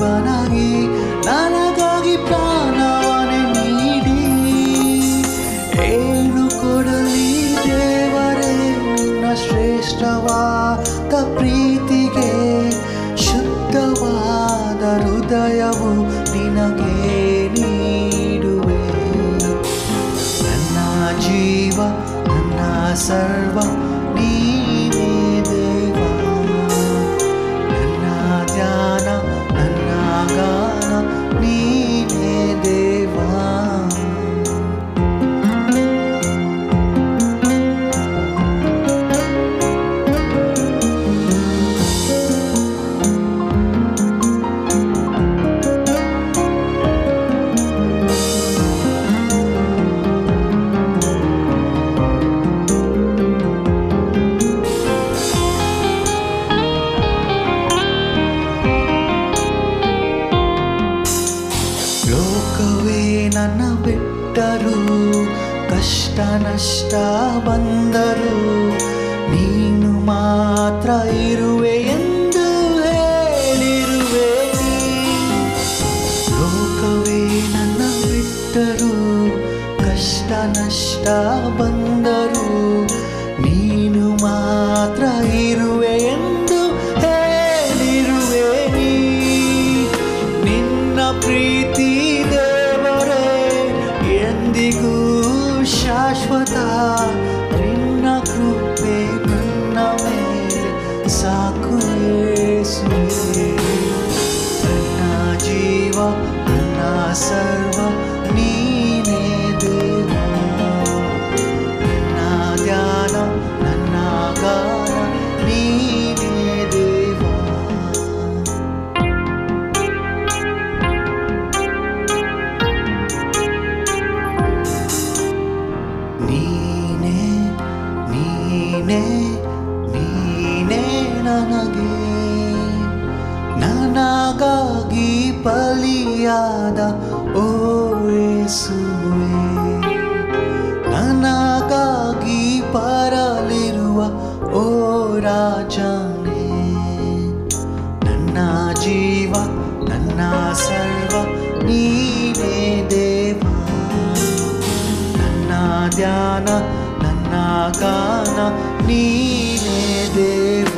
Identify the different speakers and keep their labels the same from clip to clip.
Speaker 1: ಕುರುಬನಾಗಿ ನನಗಾಗಿ ಪ್ರಾಣವನೆ ನೀಡಿ. ಏನು ಕೊಡಲಿ ದೇವರೇ ನಿನ್ನ ಶ್ರೇಷ್ಠವಾದ ಪ್ರೀತಿಗೆ, ಶುದ್ಧವಾದ ಹೃದಯವು ನಿನಗೆ ನೀಡುವೆ. ನನ್ನ ಜೀವ, ನನ್ನ ಸರ್ವ सर्वा अन्ना सर्वा नी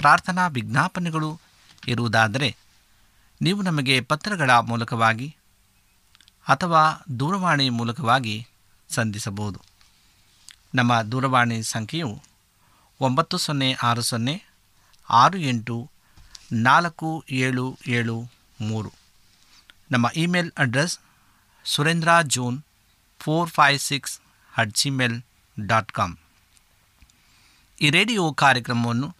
Speaker 2: ಪ್ರಾರ್ಥನಾ ವಿಜ್ಞಾಪನೆಗಳು ಇರುವುದಾದರೆ ನೀವು ನಮಗೆ ಪತ್ರಗಳ ಮೂಲಕವಾಗಿ ಅಥವಾ ದೂರವಾಣಿ ಮೂಲಕವಾಗಿ ಸಂಧಿಸಬಹುದು. ನಮ್ಮ ದೂರವಾಣಿ ಸಂಖ್ಯೆಯು ಒಂಬತ್ತು ಸೊನ್ನೆ ಆರು ಸೊನ್ನೆ ಆರು ಎಂಟು ನಾಲ್ಕು ಏಳು ಏಳು ಮೂರು. ನಮ್ಮ email address Surendra June four five six at Gmail dot com. ಈ ರೇಡಿಯೋ ಕಾರ್ಯಕ್ರಮವನ್ನು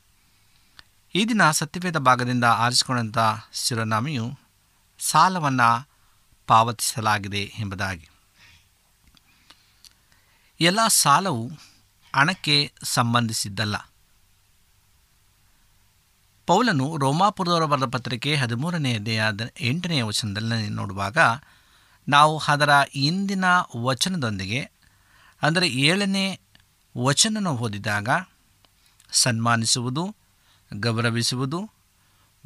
Speaker 2: ಈ ದಿನ ಸತ್ಯವೇದ ಭಾಗದಿಂದ ಆರಿಸಿಕೊಂಡಂಥ ಶಿರೋನಾಮೆಯು ಸಾಲವನ್ನು ಪಾವತಿಸಲಾಗಿದೆ ಎಂಬುದಾಗಿ. ಎಲ್ಲ ಸಾಲವು ಹಣಕ್ಕೆ ಸಂಬಂಧಿಸಿದ್ದಲ್ಲ. ಪೌಲನು ರೋಮಾಪುರದವರ ಬರೆದ ಪತ್ರಿಕೆ ಹದಿಮೂರನೇ ಅಧ್ಯಾಯದ ಎಂಟನೆಯ ವಚನದಲ್ಲಿ ನೋಡುವಾಗ, ನಾವು ಅದರ ಇಂದಿನ ವಚನದೊಂದಿಗೆ, ಅಂದರೆ ಏಳನೇ ವಚನನ ಓದಿದಾಗ ಸನ್ಮಾನಿಸುವುದು ಗೌರವಿಸುವುದು,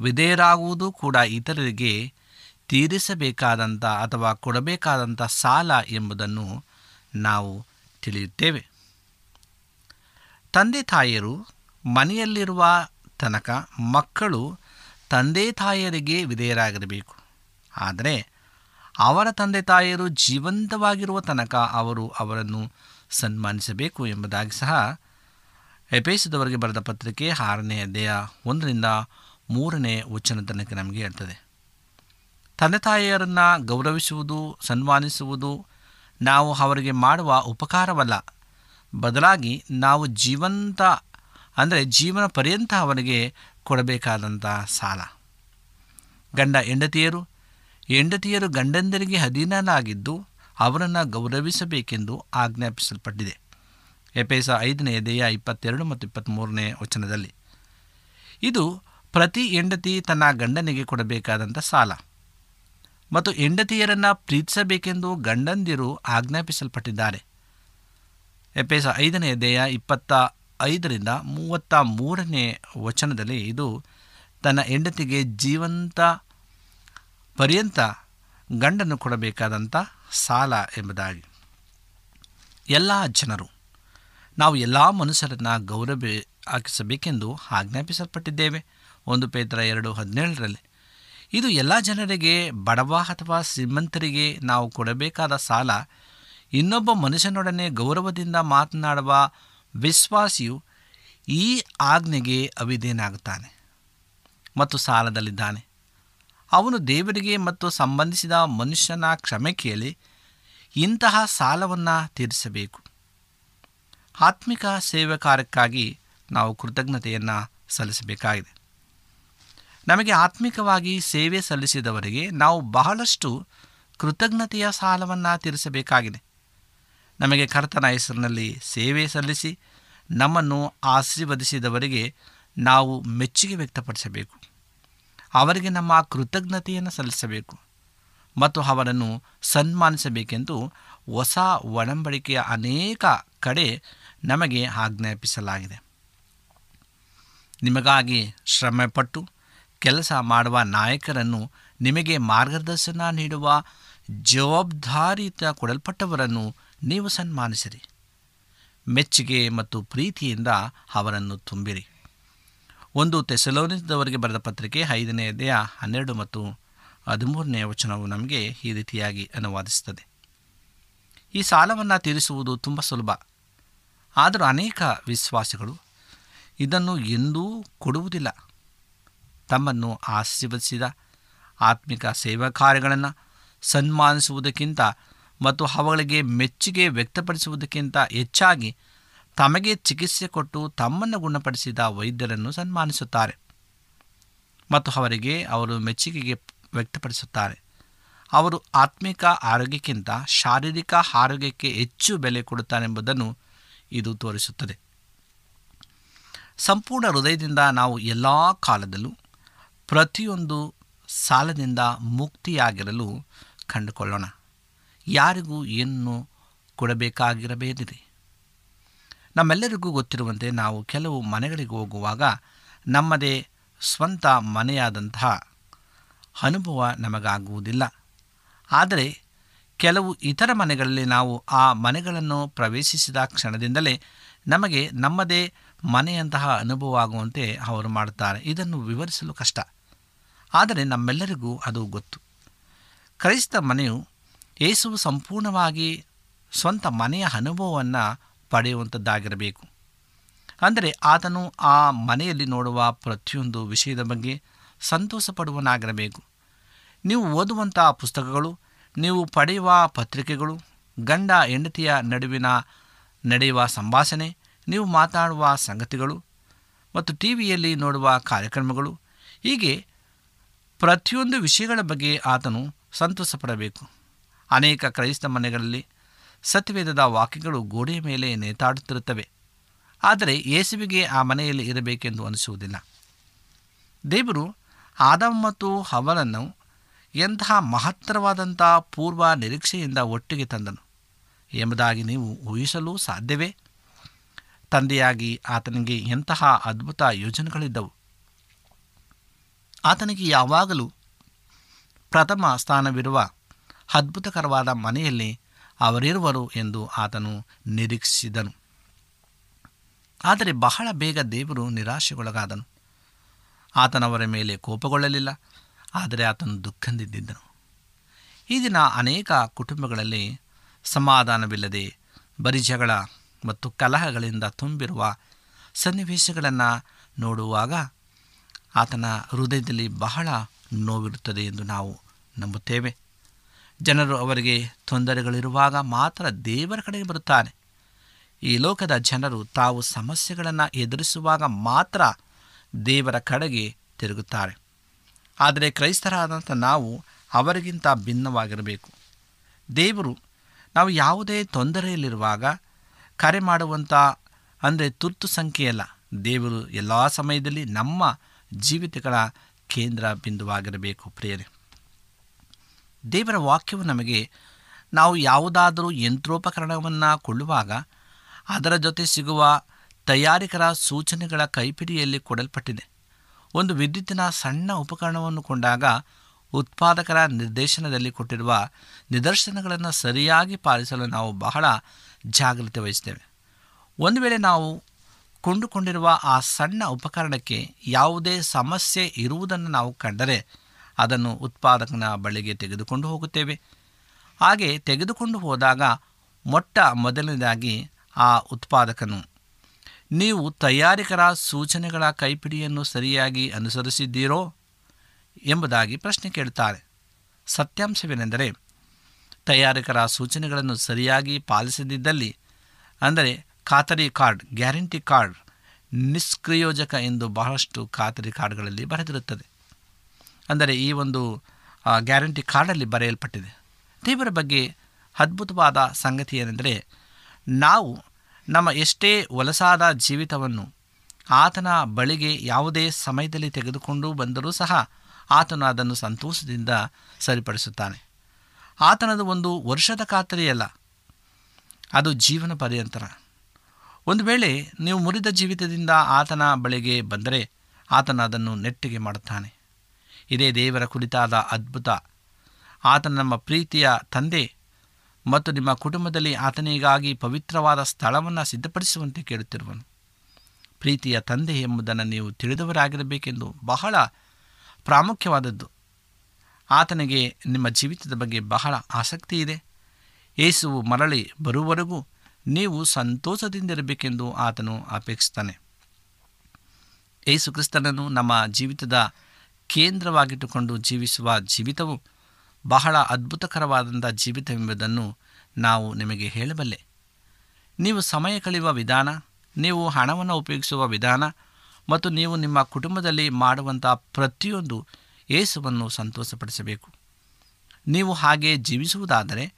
Speaker 2: ವಿಧೇಯರಾಗುವುದು ಕೂಡ ಇತರರಿಗೆ ತೀರಿಸಬೇಕಾದಂಥ ಅಥವಾ ಕೊಡಬೇಕಾದಂಥ ಸಾಲ ಎಂಬುದನ್ನು ನಾವು ತಿಳಿಯುತ್ತೇವೆ. ತಂದೆ ತಾಯಿಯರು ಮನೆಯಲ್ಲಿರುವ ತನಕ ಮಕ್ಕಳು ತಂದೆ ತಾಯಿಯರಿಗೆ ವಿಧೇಯರಾಗಿರಬೇಕು. ಆದರೆ ಅವರ ತಂದೆ ತಾಯಿಯರು ಜೀವಂತವಾಗಿರುವ ತನಕ ಅವರು ಅವರನ್ನು ಸನ್ಮಾನಿಸಬೇಕು ಎಂಬುದಾಗಿ ಸಹ ಎಪೇಸದವರಿಗೆ ಬರೆದ ಪತ್ರಿಕೆ ಆರನೇ ಅಧ್ಯಾಯ ಒಂದರಿಂದ ಮೂರನೇ ವಚನ ತನಕ ನಮಗೆ ಹೇಳ್ತದೆ. ತಂದೆ ತಾಯಿಯರನ್ನು ಗೌರವಿಸುವುದು, ಸನ್ಮಾನಿಸುವುದು ನಾವು ಅವರಿಗೆ ಮಾಡುವ ಉಪಕಾರವಲ್ಲ. ಬದಲಾಗಿ ನಾವು ಜೀವಂತ, ಅಂದರೆ ಜೀವನ ಪರ್ಯಂತ ಅವರಿಗೆ ಕೊಡಬೇಕಾದಂಥ ಸಾಲ. ಗಂಡ ಹೆಂಡತಿಯರು ಹೆಂಡತಿಯರು ಗಂಡಂದರಿಗೆ ಅಧೀನನಾಗಿದ್ದು ಅವರನ್ನು ಗೌರವಿಸಬೇಕೆಂದು ಆಜ್ಞಾಪಿಸಲ್ಪಟ್ಟಿದೆ. ಎಪೇಸ ಐದನೇ ದೇಹ ಇಪ್ಪತ್ತೆರಡು ಮತ್ತು ಇಪ್ಪತ್ತ್ಮೂರನೇ ವಚನದಲ್ಲಿ. ಇದು ಪ್ರತಿ ಹೆಂಡತಿ ತನ್ನ ಗಂಡನಿಗೆ ಕೊಡಬೇಕಾದಂಥ ಸಾಲ. ಮತ್ತು ಹೆಂಡತಿಯರನ್ನು ಪ್ರೀತಿಸಬೇಕೆಂದು ಗಂಡಂದಿರು ಆಜ್ಞಾಪಿಸಲ್ಪಟ್ಟಿದ್ದಾರೆ. ಎಪೇಸ ಐದನೇ ದೇಹ ಇಪ್ಪತ್ತ ಐದರಿಂದ ಮೂವತ್ತ ಮೂರನೇ ವಚನದಲ್ಲಿ ಇದು ತನ್ನ ಹೆಂಡತಿಗೆ ಜೀವಂತ ಪರ್ಯಂತ ಗಂಡನ್ನು ಕೊಡಬೇಕಾದಂಥ ಸಾಲ ಎಂಬುದಾಗಿ. ಎಲ್ಲ ಜನರು ನಾವು ಎಲ್ಲ ಮನುಷ್ಯರನ್ನು ಗೌರವ ಹಾಕಿಸಬೇಕೆಂದು ಆಜ್ಞಾಪಿಸಲ್ಪಟ್ಟಿದ್ದೇವೆ. ಒಂದು ಪೇತ್ರ ಎರಡು ಹದಿನೇಳರಲ್ಲಿ, ಇದು ಎಲ್ಲ ಜನರಿಗೆ ಬಡವ ಅಥವಾ ಶ್ರೀಮಂತರಿಗೆ ನಾವು ಕೊಡಬೇಕಾದ ಸಾಲ. ಇನ್ನೊಬ್ಬ ಮನುಷ್ಯನೊಡನೆ ಗೌರವದಿಂದ ಮಾತನಾಡುವ ವಿಶ್ವಾಸಿಯು ಈ ಆಜ್ಞೆಗೆ ಅವಿಧೇನಾಗುತ್ತಾನೆ ಮತ್ತು ಸಾಲದಲ್ಲಿದ್ದಾನೆ. ಅವನು ದೇವರಿಗೆ ಮತ್ತು ಸಂಬಂಧಿಸಿದ ಮನುಷ್ಯನ ಕ್ಷಮೆ ಕೇಳಿ ಇಂತಹ ಸಾಲವನ್ನು ತೀರಿಸಬೇಕು. ಆತ್ಮಿಕ ಸೇವೆ ಕಾರ್ಯಕ್ಕಾಗಿ ನಾವು ಕೃತಜ್ಞತೆಯನ್ನು ಸಲ್ಲಿಸಬೇಕಾಗಿದೆ. ನಮಗೆ ಆತ್ಮಿಕವಾಗಿ ಸೇವೆ ಸಲ್ಲಿಸಿದವರಿಗೆ ನಾವು ಬಹಳಷ್ಟು ಕೃತಜ್ಞತೆಯ ಸಾಲವನ್ನು ತೀರಿಸಬೇಕಾಗಿದೆ. ನಮಗೆ ಕರ್ತನ ಹೆಸರಿನಲ್ಲಿ ಸೇವೆ ಸಲ್ಲಿಸಿ ನಮ್ಮನ್ನು ಆಶೀರ್ವದಿಸಿದವರಿಗೆ ನಾವು ಮೆಚ್ಚುಗೆ ವ್ಯಕ್ತಪಡಿಸಬೇಕು. ಅವರಿಗೆ ನಮ್ಮ ಕೃತಜ್ಞತೆಯನ್ನು ಸಲ್ಲಿಸಬೇಕು ಮತ್ತು ಅವರನ್ನು ಸನ್ಮಾನಿಸಬೇಕೆಂದು ಹೊಸ ಒಡಂಬಡಿಕೆಯ ಅನೇಕ ಕಡೆ ನಮಗೆ ಆಜ್ಞಾಪಿಸಲಾಗಿದೆ. ನಿಮಗಾಗಿ ಶ್ರಮಪಟ್ಟು ಕೆಲಸ ಮಾಡುವ ನಾಯಕರನ್ನು ನಿಮಗೆ ಮಾರ್ಗದರ್ಶನ ನೀಡುವ ಜವಾಬ್ದಾರಿತ ಕೊಡಲ್ಪಟ್ಟವರನ್ನು ನೀವು ಸನ್ಮಾನಿಸಿರಿ. ಮೆಚ್ಚುಗೆ ಮತ್ತು ಪ್ರೀತಿಯಿಂದ ಅವರನ್ನು ತುಂಬಿರಿ. ಒಂದು ತೆಸಲೋನಿದವರಿಗೆ ಬರೆದ ಪತ್ರಿಕೆ ಐದನೇ ಅಧ್ಯಾಯ ಹನ್ನೆರಡು ಮತ್ತು ಹದಿಮೂರನೇ ವಚನವು ನಮಗೆ ಈ ರೀತಿಯಾಗಿ ಅನುವಾದಿಸುತ್ತದೆ. ಈ ಸಾಲವನ್ನು ತೀರಿಸುವುದು ತುಂಬ ಸುಲಭ. ಆದರೂ ಅನೇಕ ವಿಶ್ವಾಸಿಗಳು ಇದನ್ನು ಎಂದೂ ಕೊಡುವುದಿಲ್ಲ. ತಮ್ಮನ್ನು ಆಶೀರ್ವದಿಸಿದ ಆತ್ಮಿಕ ಸೇವಾ ಕಾರ್ಯಗಳನ್ನು ಸನ್ಮಾನಿಸುವುದಕ್ಕಿಂತ ಮತ್ತು ಅವುಗಳಿಗೆ ಮೆಚ್ಚುಗೆ ವ್ಯಕ್ತಪಡಿಸುವುದಕ್ಕಿಂತ ಹೆಚ್ಚಾಗಿ ತಮಗೆ ಚಿಕಿತ್ಸೆ ಕೊಟ್ಟು ತಮ್ಮನ್ನು ಗುಣಪಡಿಸಿದ ವೈದ್ಯರನ್ನು ಸನ್ಮಾನಿಸುತ್ತಾರೆ. ಮತ್ತು ಅವರಿಗೆ ಅವರು ಮೆಚ್ಚುಗೆಗೆ ವ್ಯಕ್ತಪಡಿಸುತ್ತಾರೆ. ಅವರು ಆತ್ಮಿಕ ಆರೋಗ್ಯಕ್ಕಿಂತ ಶಾರೀರಿಕ ಆರೋಗ್ಯಕ್ಕೆ ಹೆಚ್ಚು ಬೆಲೆ ಕೊಡುತ್ತಾರೆಂಬುದನ್ನು ಇದು ತೋರಿಸುತ್ತದೆ. ಸಂಪೂರ್ಣ ಹೃದಯದಿಂದ ನಾವು ಎಲ್ಲ ಕಾಲದಲ್ಲೂ ಪ್ರತಿಯೊಂದು ಸಾಲದಿಂದ ಮುಕ್ತಿಯಾಗಿರಲು ಕಂಡುಕೊಳ್ಳೋಣ. ಯಾರಿಗೂ ಏನು ಕೊಡಬೇಕಾಗಿರಬೇಕಿದೆ. ನಮ್ಮೆಲ್ಲರಿಗೂ ಗೊತ್ತಿರುವಂತೆ ನಾವು ಕೆಲವು ಮನೆಗಳಿಗೆ ಹೋಗುವಾಗ ನಮ್ಮದೇ ಸ್ವಂತ ಮನೆಯಾದಂತಹ ಅನುಭವ ನಮಗಾಗುವುದಿಲ್ಲ. ಆದರೆ ಕೆಲವು ಇತರ ಮನೆಗಳಲ್ಲಿ ನಾವು ಆ ಮನೆಗಳನ್ನು ಪ್ರವೇಶಿಸಿದ ಕ್ಷಣದಿಂದಲೇ ನಮಗೆ ನಮ್ಮದೇ ಮನೆಯಂತಹ ಅನುಭವ ಆಗುವಂತೆ ಅವರು ಮಾಡುತ್ತಾರೆ. ಇದನ್ನು ವಿವರಿಸಲು ಕಷ್ಟ. ಆದರೆ ನಮ್ಮೆಲ್ಲರಿಗೂ ಅದು ಗೊತ್ತು. ಕ್ರೈಸ್ತ ಮನೆಯು ಯೇಸು ಸಂಪೂರ್ಣವಾಗಿ ಸ್ವಂತ ಮನೆಯ ಅನುಭವವನ್ನು ಪಡೆಯುವಂಥದ್ದಾಗಿರಬೇಕು. ಅಂದರೆ ಆತನು ಆ ಮನೆಯಲ್ಲಿ ನೋಡುವ ಪ್ರತಿಯೊಂದು ವಿಷಯದ ಬಗ್ಗೆ ಸಂತೋಷ ಪಡುವನಾಗಿರಬೇಕು ನೀವು ಓದುವಂಥ ಪುಸ್ತಕಗಳು ನೀವು ಪಡೆಯುವ ಪತ್ರಿಕೆಗಳು, ಗಂಡ ಹೆಂಡತಿಯ ನಡುವಿನ ನಡೆಯುವ ಸಂಭಾಷಣೆ, ನೀವು ಮಾತಾಡುವ ಸಂಗತಿಗಳು ಮತ್ತು ಟಿ ವಿಯಲ್ಲಿ ನೋಡುವ ಕಾರ್ಯಕ್ರಮಗಳು, ಹೀಗೆ ಪ್ರತಿಯೊಂದು ವಿಷಯಗಳ ಬಗ್ಗೆ ಆತನು ಸಂತೋಷಪಡಬೇಕು. ಅನೇಕ ಕ್ರೈಸ್ತ ಮನೆಗಳಲ್ಲಿ ಸತ್ಯವೇದದ ವಾಕ್ಯಗಳು ಗೋಡೆಯ ಮೇಲೆ ನೇತಾಡುತ್ತಿರುತ್ತವೆ. ಆದರೆ ಯೇಸುವಿಗೆ ಆ ಮನೆಯಲ್ಲಿ ಇರಬೇಕೆಂದು ಅನಿಸುವುದಿಲ್ಲ. ದೇವರು ಆದಮ್ ಮತ್ತು ಹವನನ್ನು ಎಂತಹ ಮಹತ್ತರವಾದಂಥ ಪೂರ್ವ ನಿರೀಕ್ಷೆಯಿಂದ ಒಟ್ಟಿಗೆ ತಂದನು. ಎಂಬುದಾಗಿ ನೀವು ಊಹಿಸಲು ಸಾಧ್ಯವೇ? ತಂದೆಯಾಗಿ ಆತನಿಗೆ ಎಂತಹ ಅದ್ಭುತ ಯೋಜನೆಗಳಿದ್ದವು? ಆತನಿಗೆ ಯಾವಾಗಲೂ ಪ್ರಥಮ ಸ್ಥಾನವಿರುವ ಅದ್ಭುತಕರವಾದ ಮನೆಯಲ್ಲಿ ಅವರಿರುವರು ಎಂದು ಆತನು ನಿರೀಕ್ಷಿಸಿದನು. ಆದರೆ ಬಹಳ ಬೇಗ ದೇವರು ನಿರಾಶೆಗೊಳಗಾದನು. ಆತನವರ ಮೇಲೆ ಕೋಪಗೊಳ್ಳಲಿಲ್ಲ. ಆದರೆ ಆತನು ದುಃಖದಿಂದಿದ್ದನು. ಈ ದಿನ ಅನೇಕ ಕುಟುಂಬಗಳಲ್ಲಿ ಸಮಾಧಾನವಿಲ್ಲದೆ ಬರಿ ಜಗಳ ಮತ್ತು ಕಲಹಗಳಿಂದ ತುಂಬಿರುವ ಸನ್ನಿವೇಶಗಳನ್ನು ನೋಡುವಾಗ ಆತನ ಹೃದಯದಲ್ಲಿ ಬಹಳ ನೋವಿರುತ್ತದೆ ಎಂದು ನಾವು ನಂಬುತ್ತೇವೆ. ಜನರು ಅವರಿಗೆ ತೊಂದರೆಗಳಿರುವಾಗ ಮಾತ್ರ ದೇವರ ಕಡೆಗೆ ಬರುತ್ತಾರೆ. ಈ ಲೋಕದ ಜನರು ತಾವು ಸಮಸ್ಯೆಗಳನ್ನು ಎದುರಿಸುವಾಗ ಮಾತ್ರ ದೇವರ ಕಡೆಗೆ ತಿರುಗುತ್ತಾರೆ. ಆದರೆ ಕ್ರೈಸ್ತರಾದಂಥ ನಾವು ಅವರಿಗಿಂತ ಭಿನ್ನವಾಗಿರಬೇಕು. ದೇವರು ನಾವು ಯಾವುದೇ ತೊಂದರೆಯಲ್ಲಿರುವಾಗ ಕರೆ ಮಾಡುವಂಥ, ಅಂದರೆ ತುರ್ತು ಸಂಖ್ಯೆಯಲ್ಲ. ದೇವರು ಎಲ್ಲ ಸಮಯದಲ್ಲಿ ನಮ್ಮ ಜೀವಿತಗಳ ಕೇಂದ್ರ ಬಿಂದುವಾಗಿರಬೇಕು ಪ್ರಿಯರೇ. ದೇವರ ವಾಕ್ಯವು ನಮಗೆ ನಾವು ಯಾವುದಾದರೂ ಯಂತ್ರೋಪಕರಣವನ್ನು ಕೊಳ್ಳುವಾಗ ಅದರ ಜೊತೆ ಸಿಗುವ ತಯಾರಿಕರ ಸೂಚನೆಗಳ ಕೈಪಿಡಿಯಲ್ಲಿ ಕೊಡಲ್ಪಟ್ಟಿದೆ. ಒಂದು ವಿದ್ಯುತ್ತಿನ ಸಣ್ಣ ಉಪಕರಣವನ್ನು ಕೊಂಡಾಗ ಉತ್ಪಾದಕರ ನಿರ್ದೇಶನದಲ್ಲಿ ಕೊಟ್ಟಿರುವ ನಿದರ್ಶನಗಳನ್ನು ಸರಿಯಾಗಿ ಪಾಲಿಸಲು ನಾವು ಬಹಳ ಜಾಗ್ರತೆ ವಹಿಸ್ತೇವೆ ಒಂದು ವೇಳೆ ನಾವು ಕೊಂಡುಕೊಂಡಿರುವ ಆ ಸಣ್ಣ ಉಪಕರಣಕ್ಕೆ ಯಾವುದೇ ಸಮಸ್ಯೆ ಇರುವುದನ್ನು ನಾವು ಕಂಡರೆ ಅದನ್ನು ಉತ್ಪಾದಕನ ಬಳಿಗೆ ತೆಗೆದುಕೊಂಡು ಹೋಗುತ್ತೇವೆ. ಹಾಗೆ ತೆಗೆದುಕೊಂಡು ಹೋದಾಗ ಮೊಟ್ಟ ಮೊದಲನೇದಾಗಿ ಆ ಉತ್ಪಾದಕನು ನೀವು ತಯಾರಿಕರ ಸೂಚನೆಗಳ ಕೈಪಿಡಿಯನ್ನು ಸರಿಯಾಗಿ ಅನುಸರಿಸಿದ್ದೀರೋ ಎಂಬುದಾಗಿ ಪ್ರಶ್ನೆ ಕೇಳುತ್ತಾರೆ. ಸತ್ಯಾಂಶವೇನೆಂದರೆ, ತಯಾರಿಕರ ಸೂಚನೆಗಳನ್ನು ಸರಿಯಾಗಿ ಪಾಲಿಸದಿದ್ದಲ್ಲಿ, ಅಂದರೆ ಖಾತರಿ ಕಾರ್ಡ್, ಗ್ಯಾರಂಟಿ ಕಾರ್ಡ್ ನಿಷ್ಕ್ರಿಯೋಜಕ ಎಂದು ಬಹಳಷ್ಟು ಖಾತರಿ ಕಾರ್ಡ್ಗಳಲ್ಲಿ ಬರೆದಿರುತ್ತದೆ. ಅಂದರೆ ಈ ಒಂದು ಗ್ಯಾರಂಟಿ ಕಾರ್ಡಲ್ಲಿ ಬರೆಯಲ್ಪಟ್ಟಿದೆ. ದೇವರ ಬಗ್ಗೆ ಅದ್ಭುತವಾದ ಸಂಗತಿ ಏನೆಂದರೆ ನಾವು ನಮ್ಮ ಎಷ್ಟೇ ಒಲಸಾದ ಜೀವಿತವನ್ನು ಆತನ ಬಳಿಗೆ ಯಾವುದೇ ಸಮಯದಲ್ಲಿ ತೆಗೆದುಕೊಂಡು ಬಂದರೂ ಸಹ ಆತನು ಅದನ್ನು ಸಂತೋಷದಿಂದ ಸರಿಪಡಿಸುತ್ತಾನೆ. ಆತನದು ಒಂದು ವರ್ಷದ ಖಾತರಿಯಲ್ಲ, ಅದು ಜೀವನ ಪರ್ಯಂತರ. ಒಂದು ವೇಳೆ ನೀವು ಮುರಿದ ಜೀವಿತದಿಂದ ಆತನ ಬಳಿಗೆ ಬಂದರೆ ಆತನ ಅದನ್ನು ನೆಟ್ಟಿಗೆ ಮಾಡುತ್ತಾನೆ. ಇದೇ ದೇವರ ಕುರಿತಾದ ಅದ್ಭುತ, ಆತನ ನಮ್ಮ ಪ್ರೀತಿಯ ತಂದೆ ಮತ್ತು ನಿಮ್ಮ ಕುಟುಂಬದಲ್ಲಿ ಆತನಿಗಾಗಿ ಪವಿತ್ರವಾದ ಸ್ಥಳವನ್ನು ಸಿದ್ಧಪಡಿಸುವಂತೆ ಕೇಳುತ್ತಿರುವನು. ಪ್ರೀತಿಯ ತಂದೆ ಎಂಬುದನ್ನು ನೀವು ತಿಳಿದವರಾಗಿರಬೇಕೆಂದು ಬಹಳ ಪ್ರಾಮುಖ್ಯವಾದದ್ದು. ಆತನಿಗೆ ನಿಮ್ಮ ಜೀವಿತದ ಬಗ್ಗೆ ಬಹಳ ಆಸಕ್ತಿ ಇದೆ. ಏಸುವು ಮರಳಿ ಬರುವವರೆಗೂ ನೀವು ಸಂತೋಷದಿಂದಿರಬೇಕೆಂದು ಆತನು ಅಪೇಕ್ಷಿಸ್ತಾನೆ ಯೇಸು ಕ್ರಿಸ್ತನನ್ನು ನಮ್ಮ ಜೀವಿತದ ಕೇಂದ್ರವಾಗಿಟ್ಟುಕೊಂಡು ಜೀವಿಸುವ ಜೀವಿತವು ಬಹಳ ಅದ್ಭುತಕರವಾದಂಥ ಜೀವಿತವೆಂಬುದನ್ನು ನಾವು ನಿಮಗೆ ಹೇಳಬಲ್ಲೆ. ನೀವು ಸಮಯ ಕಳೆಯುವ ವಿಧಾನ, ನೀವು ಹಣವನ್ನು ಉಪಯೋಗಿಸುವ ವಿಧಾನ ಮತ್ತು ನೀವು ನಿಮ್ಮ ಕುಟುಂಬದಲ್ಲಿ ಮಾಡುವಂಥ ಪ್ರತಿಯೊಂದು ಏಸುವನ್ನು ಸಂತೋಷಪಡಿಸಬೇಕು. ನೀವು ಹಾಗೆ ಜೀವಿಸುವುದಾದರೆ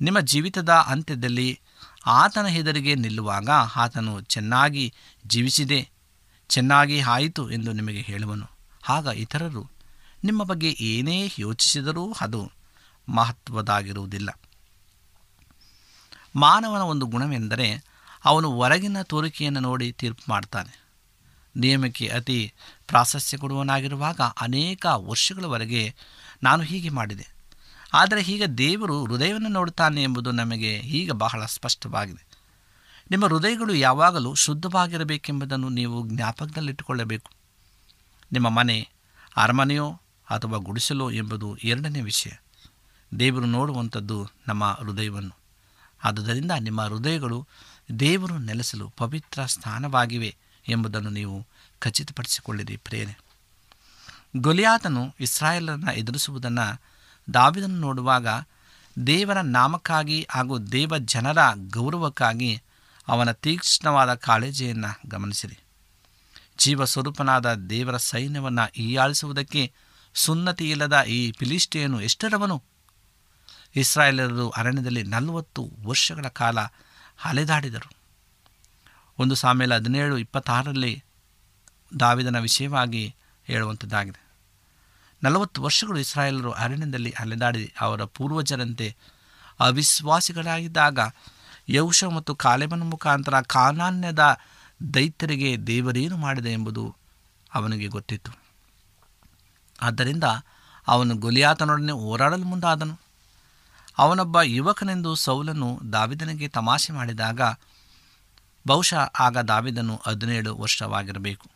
Speaker 2: ನಿಮ್ಮ ಜೀವಿತದ ಅಂತ್ಯದಲ್ಲಿ ಆತನ ಹೆದರಿಗೆ ನಿಲ್ಲುವಾಗ ಆತನು ಚೆನ್ನಾಗಿ ಜೀವಿಸಿದೆ, ಚೆನ್ನಾಗಿ ಆಯಿತು ಎಂದು ನಿಮಗೆ ಹೇಳುವನು. ಆಗ ಇತರರು ನಿಮ್ಮ ಬಗ್ಗೆ ಏನೇ ಯೋಚಿಸಿದರೂ ಅದು ಮಹತ್ವದಾಗಿರುವುದಿಲ್ಲ. ಮಾನವನ ಒಂದು ಗುಣವೆಂದರೆ ಅವನು ಹೊರಗಿನ ತೋರಿಕೆಯನ್ನು ನೋಡಿ ತೀರ್ಪು ಮಾಡ್ತಾನೆ. ನಿಯಮಕ್ಕೆ ಅತಿ ಪ್ರಾಶಸ್ತ್ಯ ಕೊಡುವನಾಗಿರುವಾಗ ಅನೇಕ ವರ್ಷಗಳವರೆಗೆ ನಾನು ಹೀಗೆ ಮಾಡಿದೆ. ಆದರೆ ಈಗ ದೇವರು ಹೃದಯವನ್ನು ನೋಡುತ್ತಾನೆ ಎಂಬುದು ನಮಗೆ ಈಗ ಬಹಳ ಸ್ಪಷ್ಟವಾಗಿದೆ. ನಿಮ್ಮ ಹೃದಯಗಳು ಯಾವಾಗಲೂ ಶುದ್ಧವಾಗಿರಬೇಕೆಂಬುದನ್ನು ನೀವು ಜ್ಞಾಪಕದಲ್ಲಿಟ್ಟುಕೊಳ್ಳಬೇಕು. ನಿಮ್ಮ ಮನೆ, ಅರಮನೆಯೋ ಅಥವಾ ಗುಡಿಸಲೋ ಎಂಬುದು ಎರಡನೇ ವಿಷಯ. ದೇವರು ನೋಡುವಂಥದ್ದು ನಮ್ಮ ಹೃದಯವನ್ನು. ಆದುದರಿಂದ ನಿಮ್ಮ ಹೃದಯಗಳು ದೇವರು ನೆಲೆಸಲು ಪವಿತ್ರ ಸ್ಥಾನವಾಗಿವೆ ಎಂಬುದನ್ನು ನೀವು ಖಚಿತಪಡಿಸಿಕೊಳ್ಳಿರಿ ಪ್ರೇರೆ ಗೊಲಿಯಾತನು ಇಸ್ರಾಯೇಲರನ್ನು ಎದುರಿಸುವುದನ್ನು ದಾವಿದನ್ನು ನೋಡುವಾಗ ದೇವರ ನಾಮಕ್ಕಾಗಿ ಹಾಗೂ ದೇವ ಜನರ ಗೌರವಕ್ಕಾಗಿ ಅವನ ತೀಕ್ಷ್ಣವಾದ ಕಾಳಜಿಯನ್ನು ಗಮನಿಸಿರಿ. ಜೀವ ಸ್ವರೂಪನಾದ ದೇವರ ಸೈನ್ಯವನ್ನು ಹೀಯಾಳಿಸುವುದಕ್ಕೆ ಸುನ್ನತಿ ಇಲ್ಲದ ಈ ಫಿಲಿಸ್ಟಿಯನು ಎಷ್ಟರವನು? ಇಸ್ರಾಯೇಲರು ಅರಣ್ಯದಲ್ಲಿ ನಲವತ್ತು ವರ್ಷಗಳ ಕಾಲ ಅಲೆದಾಡಿದರು ಒಂದು ಸಾಮೇಲ ಹದಿನೇಳು, ಇಪ್ಪತ್ತಾರರಲ್ಲಿ ದಾವಿದನ ವಿಷಯವಾಗಿ ಹೇಳುವಂಥದ್ದಾಗಿದೆ. ನಲವತ್ತು ವರ್ಷಗಳು ಇಸ್ರಾಯೇಲರು ಅರಣ್ಯದಲ್ಲಿ ಅಲೆದಾಡಿ ಅವರ ಪೂರ್ವಜರಂತೆ ಅವಿಶ್ವಾಸಿಗಳಾಗಿದ್ದಾಗ ಯೌಶ ಮತ್ತು ಕಾಲೆಬನ ಮುಖಾಂತರ ಕಾನಾನ್ಯದ ದೈತ್ಯರಿಗೆ ದೇವರೇನು ಮಾಡಿದೆ ಎಂಬುದು ಅವನಿಗೆ ಗೊತ್ತಿತ್ತು. ಆದ್ದರಿಂದ ಅವನು ಗೊಲಿಯಾತನೊಡನೆ ಹೋರಾಡಲು ಮುಂದಾದನು. ಅವನೊಬ್ಬ ಯುವಕನೆಂದು ಸೌಲನು ದಾವಿದನಿಗೆ ತಮಾಷೆ ಮಾಡಿದಾಗ, ಬಹುಶಃ ಆಗ ದಾವಿದನು ಹದಿನೇಳು ವರ್ಷವಾಗಿರಬೇಕು.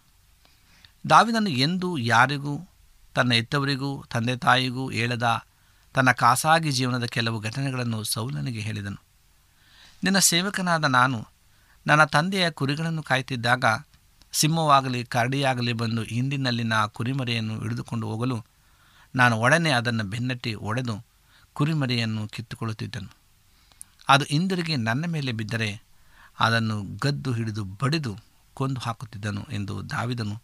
Speaker 2: ದಾವಿದನು ಎಂದು ಯಾರಿಗೂ, ತನ್ನ ಎತ್ತವರಿಗೂ ತಂದೆ ತಾಯಿಗೂ ಹೇಳದ ತನ್ನ ಖಾಸಗಿ ಜೀವನದ ಕೆಲವು ಘಟನೆಗಳನ್ನು ಸೌಲನಿಗೆ ಹೇಳಿದನು. ನಿನ್ನ ಸೇವಕನಾದ ನಾನು ನನ್ನ ತಂದೆಯ ಕುರಿಗಳನ್ನು ಕಾಯ್ತಿದ್ದಾಗ ಸಿಂಹವಾಗಲಿ, ಕರಡಿಯಾಗಲಿ ಬಂದು ಹಿಂದಿನಲ್ಲಿನ ಆ ಕುರಿಮರಿಯನ್ನು ಹಿಡಿದುಕೊಂಡು ಹೋಗಲು ನಾನು ಒಡನೆ ಅದನ್ನು ಬೆನ್ನಟ್ಟಿ ಒಡೆದು ಕುರಿಮರಿಯನ್ನು ಕಿತ್ತುಕೊಳ್ಳುತ್ತಿದ್ದನು. ಅದು ಹಿಂದಿರುಗಿ ನನ್ನ ಮೇಲೆ ಬಿದ್ದರೆ ಅದನ್ನು ಗದ್ದು ಹಿಡಿದು ಬಡಿದು ಕೊಂದು ಹಾಕುತ್ತಿದ್ದನು ಎಂದು ದಾವಿದನು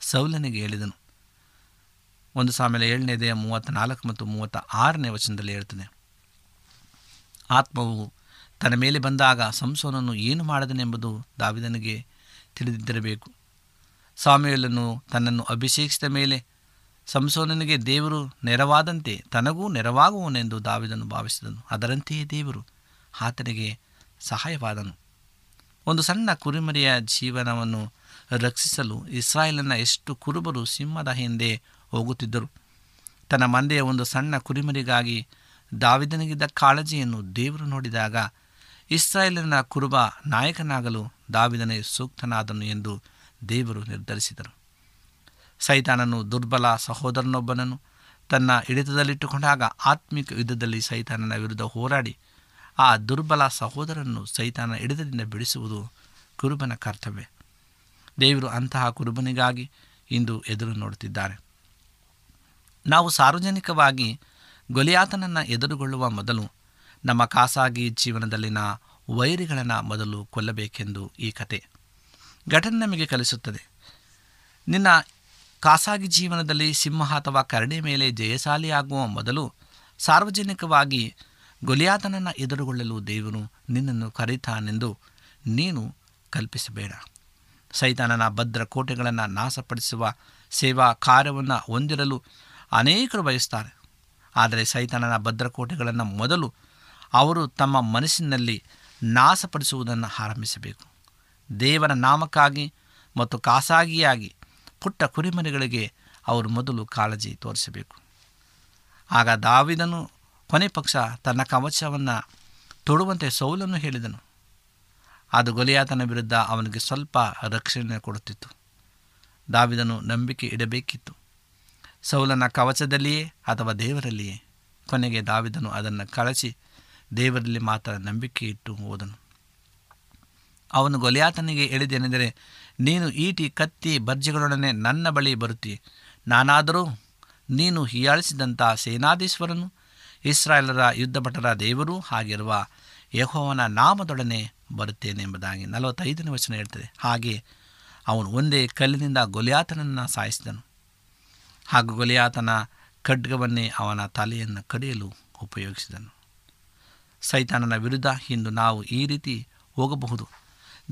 Speaker 2: ಸೌಲನಿಗೆ ಹೇಳಿದನು. ಒಂದು ಸಾಮೇಲೆ ಏಳನೇದೆಯ ಮೂವತ್ತ ನಾಲ್ಕು ಮತ್ತು ಮೂವತ್ತ ಆರನೇ ವಚನದಲ್ಲಿ ಹೇಳ್ತದೆ, ಆತ್ಮವು ತನ್ನ ಮೇಲೆ ಬಂದಾಗ ಸಂಸೋನನ್ನು ಏನು ಮಾಡಿದನೆಂಬುದು ದಾವಿದನಿಗೆ ತಿಳಿದಿದ್ದಿರಬೇಕು. ಸಾಮ್ಯಲನ್ನು ತನ್ನನ್ನು ಅಭಿಷೇಕಿಸಿದ ಮೇಲೆ ಸಂಸೋನನಿಗೆ ದೇವರು ನೆರವಾದಂತೆ ತನಗೂ ನೆರವಾಗುವನೆಂದು ದಾವಿದನು ಭಾವಿಸಿದನು. ಅದರಂತೆಯೇ ದೇವರು ಆತನಿಗೆ ಸಹಾಯವಾದನು. ಒಂದು ಸಣ್ಣ ಕುರಿಮರಿಯ ಜೀವನವನ್ನು ರಕ್ಷಿಸಲು ಇಸ್ರಾಯೇಲನ ಎಷ್ಟು ಕುರುಬರು ಸಿಂಹದ ಹಿಂದೆ ಹೋಗುತ್ತಿದ್ದರು. ತನ್ನ ಮಂದೆಯ ಒಂದು ಸಣ್ಣ ಕುರಿಮರಿಗಾಗಿ ದಾವಿದನಿಗಿದ್ದ ಕಾಳಜಿಯನ್ನು ದೇವರು ನೋಡಿದಾಗ ಇಸ್ರಾಯೇಲಿನ ಕುರುಬ ನಾಯಕನಾಗಲು ದಾವಿದನೇ ಸೂಕ್ತನಾದನು ಎಂದು ದೇವರು ನಿರ್ಧರಿಸಿದರು. ಸೈತಾನನು ದುರ್ಬಲ ಸಹೋದರನೊಬ್ಬನನ್ನು ತನ್ನ ಹಿಡಿತದಲ್ಲಿಟ್ಟುಕೊಂಡಾಗ ಆತ್ಮಿಕ ಯುದ್ಧದಲ್ಲಿ ಸೈತಾನನ ವಿರುದ್ಧ ಹೋರಾಡಿ, ಆ ದುರ್ಬಲ ಸಹೋದರನನ್ನು ಸೈತಾನ ಹಿಡಿತದಿಂದ ಬಿಡಿಸುವುದು ಕುರುಬನ ಕರ್ತವ್ಯ. ದೇವರು ಅಂತಹ ಕುರುಬನಿಗಾಗಿ ಇಂದು ಎದುರು ನೋಡುತ್ತಿದ್ದಾರೆ. ನಾವು ಸಾರ್ವಜನಿಕವಾಗಿ ಗೊಲಿಯಾತನನ್ನು ಎದುರುಗೊಳ್ಳುವ ಮೊದಲು ನಮ್ಮ ಖಾಸಗಿ ಜೀವನದಲ್ಲಿನ ವೈರಿಗಳನ್ನು ಮೊದಲು ಕೊಲ್ಲಬೇಕೆಂದು ಈ ಕತೆ ಘಟನೆ ನಮಗೆ ಕಲಿಸುತ್ತದೆ. ನಿನ್ನ ಖಾಸಗಿ ಜೀವನದಲ್ಲಿ ಸಿಂಹ ಅಥವಾ ಕರಡಿ ಮೇಲೆ ಜಯಶಾಲಿಯಾಗುವ ಮೊದಲು ಸಾರ್ವಜನಿಕವಾಗಿ ಗೊಲಿಯಾತನನ್ನು ಎದುರುಗೊಳ್ಳಲು ದೇವನು ನಿನ್ನನ್ನು ಕರೀತಾನೆಂದು ನೀನು ಕಲ್ಪಿಸಬೇಡ. ಸೈತಾನನ ಭದ್ರ ಕೋಟೆಗಳನ್ನು ನಾಶಪಡಿಸುವ ಸೇವಾ ಕಾರ್ಯವನ್ನು ಹೊಂದಿರಲು ಅನೇಕರು ಬಯಸ್ತಾರೆ. ಆದರೆ ಸೈತಾನನ ಭದ್ರಕೋಟೆಗಳನ್ನು ಮೊದಲು ಅವರು ತಮ್ಮ ಮನಸ್ಸಿನಲ್ಲಿ ನಾಶಪಡಿಸುವುದನ್ನು ಆರಂಭಿಸಬೇಕು. ದೇವರ ನಾಮಕ್ಕಾಗಿ ಮತ್ತು ಖಾಸಗಿಯಾಗಿ ಪುಟ್ಟ ಕುರಿಮರಿಗಳಿಗೆ ಅವರು ಮೊದಲು ಕಾಳಜಿ ತೋರಿಸಬೇಕು. ಆಗ ದಾವಿದನು ಕೊನೆ ಪಕ್ಷ ತನ್ನ ಕವಚವನ್ನು ತೊಡುವಂತೆ ಸೌಲನ್ನು ಹೇಳಿದನು. ಅದು ಗೊಲಿಯಾತನ ವಿರುದ್ಧ ಅವನಿಗೆ ಸ್ವಲ್ಪ ರಕ್ಷಣೆ ಕೊಡುತ್ತಿತ್ತು. ದಾವಿದನು ನಂಬಿಕೆ ಇಡಬೇಕಿತ್ತು. ಸೌಲನ ಕವಚದಲ್ಲಿಯೇ ಅಥವಾ ದೇವರಲ್ಲಿಯೇ ಕೊನೆಗೆ ದಾವಿದನು ಅದನ್ನು ಕಳಚಿ ದೇವರಲ್ಲಿ ಮಾತ್ರ ನಂಬಿಕೆ ಇಟ್ಟು ಹೋದನು. ಅವನು ಗೊಲಿಯಾತನಿಗೆ ಹೇಳಿದೇನೆಂದರೆ ನೀನು ಈಟಿ ಕತ್ತಿ ಬರ್ಜಿಗಳೊಡನೆ ನನ್ನ ಬಳಿ ಬರುತ್ತಿ ನಾನಾದರೂ ನೀನು ಹೀಯಾಳಿಸಿದಂಥ ಸೇನಾಧೀಶ್ವರನು, ಇಸ್ರಾಯೇಲರ ಯುದ್ಧಭಟರ ದೇವರೂ ಆಗಿರುವ ಯಹೋವನ ನಾಮದೊಡನೆ ಬರುತ್ತೇನೆ ಎಂಬುದಾಗಿ ನಲವತ್ತೈದನೇ ವಚನ ಹೇಳ್ತದೆ. ಹಾಗೆ ಅವನು ಒಂದೇ ಕಲ್ಲಿನಿಂದ ಗೊಲಿಯಾತನನ್ನು ಸಾಯಿಸಿದನು. ಹಾಗೂ ಗೊಲಿಯಾತನ ಖಡ್ಗವನ್ನೇ ಅವನ ತಲೆಯನ್ನು ಕಡಿಯಲು ಉಪಯೋಗಿಸಿದನು. ಸೈತಾನನ ವಿರುದ್ಧ ಇಂದು ನಾವು ಈ ರೀತಿ ಹೋಗಬಹುದು.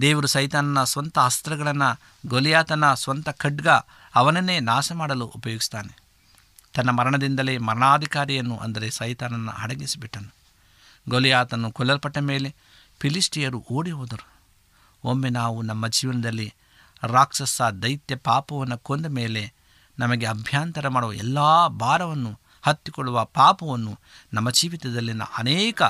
Speaker 2: ದೇವರು ಸೈತಾನನ ಸ್ವಂತ ಅಸ್ತ್ರಗಳನ್ನು, ಗೊಲಿಯಾತನ ಸ್ವಂತ ಖಡ್ಗ ಅವನನ್ನೇ ನಾಶ ಮಾಡಲು ಉಪಯೋಗಿಸ್ತಾನೆ. ತನ್ನ ಮರಣದಿಂದಲೇ ಮರಣಾಧಿಕಾರಿಯನ್ನು ಅಂದರೆ ಸೈತಾನನ್ನು ಅಡಗಿಸಿಬಿಟ್ಟನು. ಗೊಲಿಯಾತನು ಕೊಲ್ಲಲ್ಪಟ್ಟ ಮೇಲೆ ಫಿಲಿಸ್ಟಿಯರು ಓಡಿ ಹೋದರು. ಒಮ್ಮೆ ನಾವು ನಮ್ಮ ಜೀವನದಲ್ಲಿ ರಾಕ್ಷಸ ದೈತ್ಯ ಪಾಪವನ್ನು ಕೊಂದ ಮೇಲೆ ನಮಗೆ ಅಭ್ಯಂತರ ಮಾಡುವ ಎಲ್ಲ ಭಾರವನ್ನು ಹತ್ತಿಕೊಳ್ಳುವ ಪಾಪವನ್ನು ನಮ್ಮ ಜೀವಿತದಲ್ಲಿನ ಅನೇಕ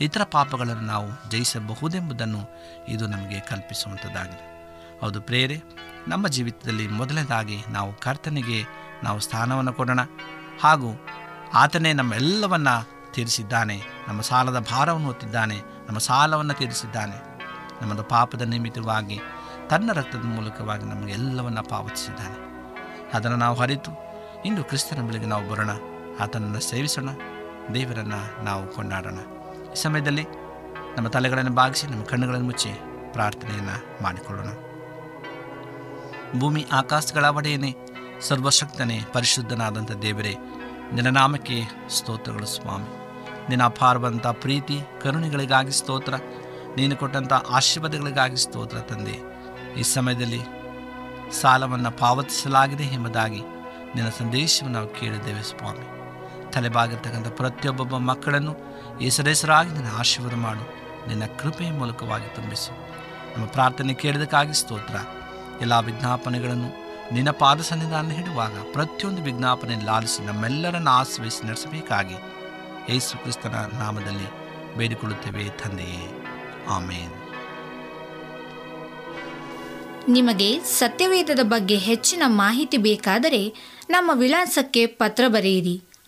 Speaker 2: ಇತರ ಪಾಪಗಳನ್ನು ನಾವು ಜಯಿಸಬಹುದೆಂಬುದನ್ನು ಇದು ನಮಗೆ ಕಲ್ಪಿಸುವಂಥದ್ದಾಗಿದೆ. ಹೌದು ಪ್ರೇರೆ ನಮ್ಮ ಜೀವಿತದಲ್ಲಿ ಮೊದಲನೇದಾಗಿ ನಾವು ಕರ್ತನಿಗೆ ನಾವು ಸ್ಥಾನವನ್ನು ಕೊಡೋಣ. ಹಾಗೂ ಆತನೇ ನಮ್ಮೆಲ್ಲವನ್ನು ತೀರಿಸಿದ್ದಾನೆ, ನಮ್ಮ ಸಾಲದ ಭಾರವನ್ನು ಹೊತ್ತಿದ್ದಾನೆ, ನಮ್ಮ ಸಾಲವನ್ನು ತೀರಿಸಿದ್ದಾನೆ. ನಮ್ಮದು ಪಾಪದ ನಿಮಿತ್ತವಾಗಿ ತನ್ನ ರಕ್ತದ ಮೂಲಕವಾಗಿ ನಮಗೆಲ್ಲವನ್ನು ಪಾವತಿಸಿದ್ದಾನೆ. ಅದನ್ನು ನಾವು ಹರಿತು ಇಂದು ಕ್ರಿಸ್ತನ ಬಳಿಗೆ ನಾವು ಬರೋಣ. ಆತನನ್ನು ಸೇವಿಸೋಣ. ದೇವರನ್ನು ನಾವು ಕೊಂಡಾಡೋಣ. ಈ ಸಮಯದಲ್ಲಿ ನಮ್ಮ ತಲೆಗಳನ್ನು ಬಾಗಿಸಿ, ನಮ್ಮ ಕಣ್ಣುಗಳನ್ನು ಮುಚ್ಚಿ ಪ್ರಾರ್ಥನೆಯನ್ನು ಮಾಡಿಕೊಳ್ಳೋಣ. ಭೂಮಿ ಆಕಾಶಗಳ ಒಡೆಯನೇ, ಸರ್ವಶಕ್ತನೇ, ಪರಿಶುದ್ಧನಾದಂಥ ದೇವರೇ, ನಿನ್ನ ನಾಮಕ್ಕೆ ಸ್ತೋತ್ರಗಳು ಸ್ವಾಮಿ. ನಿನ್ನ ಅಪಾರವಂಥ ಪ್ರೀತಿ, ಕರುಣೆಗಳಿಗಾಗಿ ಸ್ತೋತ್ರ, ನೀನು ಕೊಟ್ಟಂಥ ಆಶೀರ್ವಾದಗಳಿಗಾಗಿ ಸ್ತೋತ್ರ ತಂದೆ. ಈ ಸಮಯದಲ್ಲಿ ಸಾಲವನ್ನು ಪಾವತಿಸಲಾಗಿದೆ ಎಂಬುದಾಗಿ ನಿನ್ನ ಸಂದೇಶವನ್ನು ನಾವು ಕೇಳಿದ್ದೇವೆ ಸ್ವಾಮಿ. ತಲೆಬಾಗಿರ್ತಕ್ಕಂಥ ಪ್ರತಿಯೊಬ್ಬೊಬ್ಬ ಮಕ್ಕಳನ್ನು ಹೆಸರೆಸರಾಗಿ ನಿನ್ನ ಆಶೀರ್ವಾದ ಮಾಡು. ನಿನ್ನ ಕೃಪೆಯ ಮೂಲಕವಾಗಿ ತುಂಬಿಸು. ನಮ್ಮ ಪ್ರಾರ್ಥನೆ ಕೇಳಿದಕ್ಕಾಗಿ ಸ್ತೋತ್ರ. ಎಲ್ಲ ವಿಜ್ಞಾಪನೆಗಳನ್ನು ನಿನ್ನ ಪಾದ ಸನ್ನಿಧಾನ ಹಿಡುವಾಗ ಪ್ರತಿಯೊಂದು ವಿಜ್ಞಾಪನೆ ಲಾಲಿಸಿ ನಮ್ಮೆಲ್ಲರನ್ನು ಆಶ್ರಯಿಸಿ ನಡೆಸಬೇಕಾಗಿ ಯೇಸು ಕ್ರಿಸ್ತನ ನಾಮದಲ್ಲಿ ಬೇಡಿಕೊಳ್ಳುತ್ತೇವೆ ತಂದೆಯೇ. ಆಮೇನ್.
Speaker 3: ನಿಮಗೆ ಸತ್ಯವೇದದ ಬಗ್ಗೆ ಹೆಚ್ಚಿನ ಮಾಹಿತಿ ಬೇಕಾದರೆ ನಮ್ಮ ವಿಳಾಸಕ್ಕೆ ಪತ್ರ ಬರೆಯಿರಿ.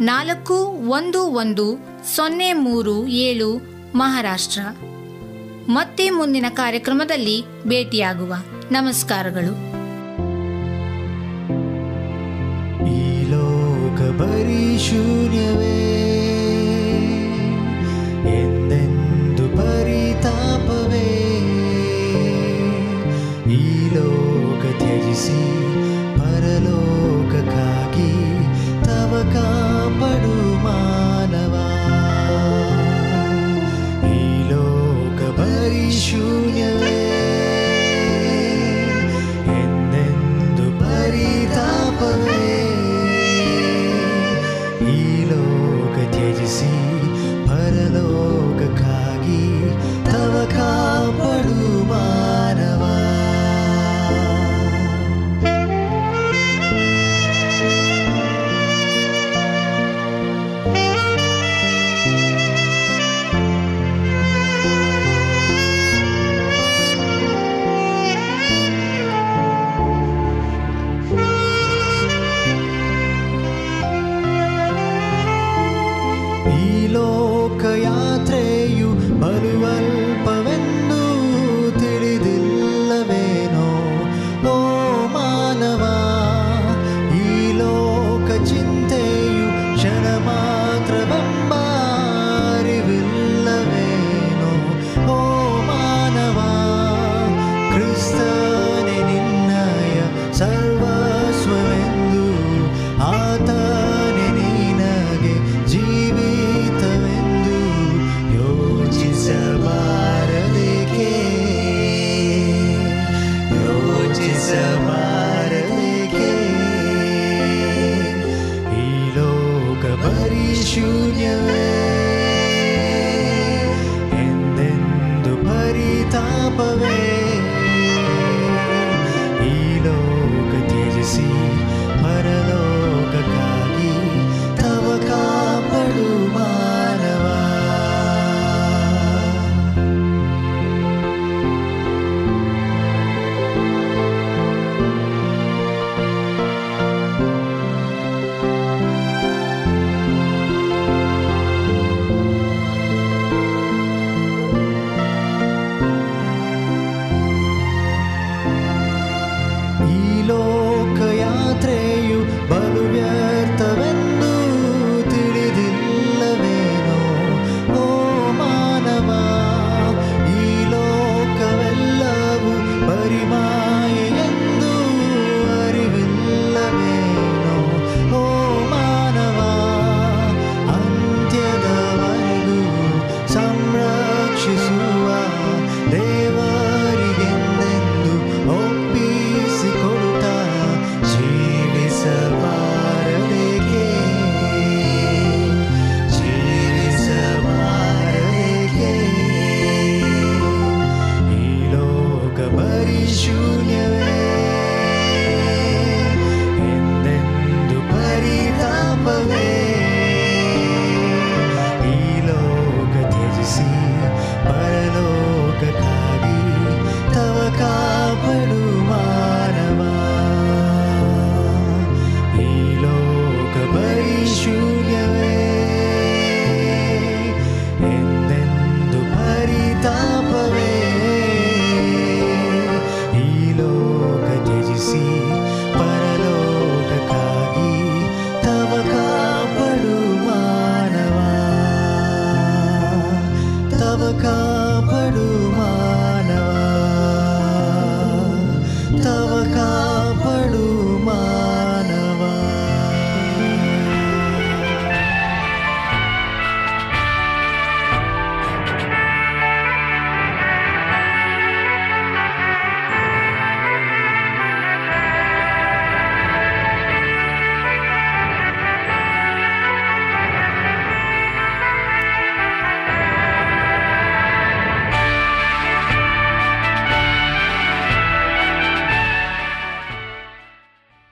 Speaker 3: ನಾಲ್ಕು, ಒಂದು ಒಂದು, ಸೊನ್ನೆ, ಮೂರು, ಏಳು, ಮಹಾರಾಷ್ಟ್ರ. ಮತ್ತೆ ಮುಂದಿನ ಕಾರ್ಯಕ್ರಮದಲ್ಲಿ ಭೇಟಿಯಾಗುವ. ನಮಸ್ಕಾರಗಳು.
Speaker 1: ಈ ಲೋಕ ಬರೀ ಶೂನ್ಯವೇ. ಶೂನ್ಯವೇ ಎಂದೆಂದು ಪರಿತಾಪವೇ?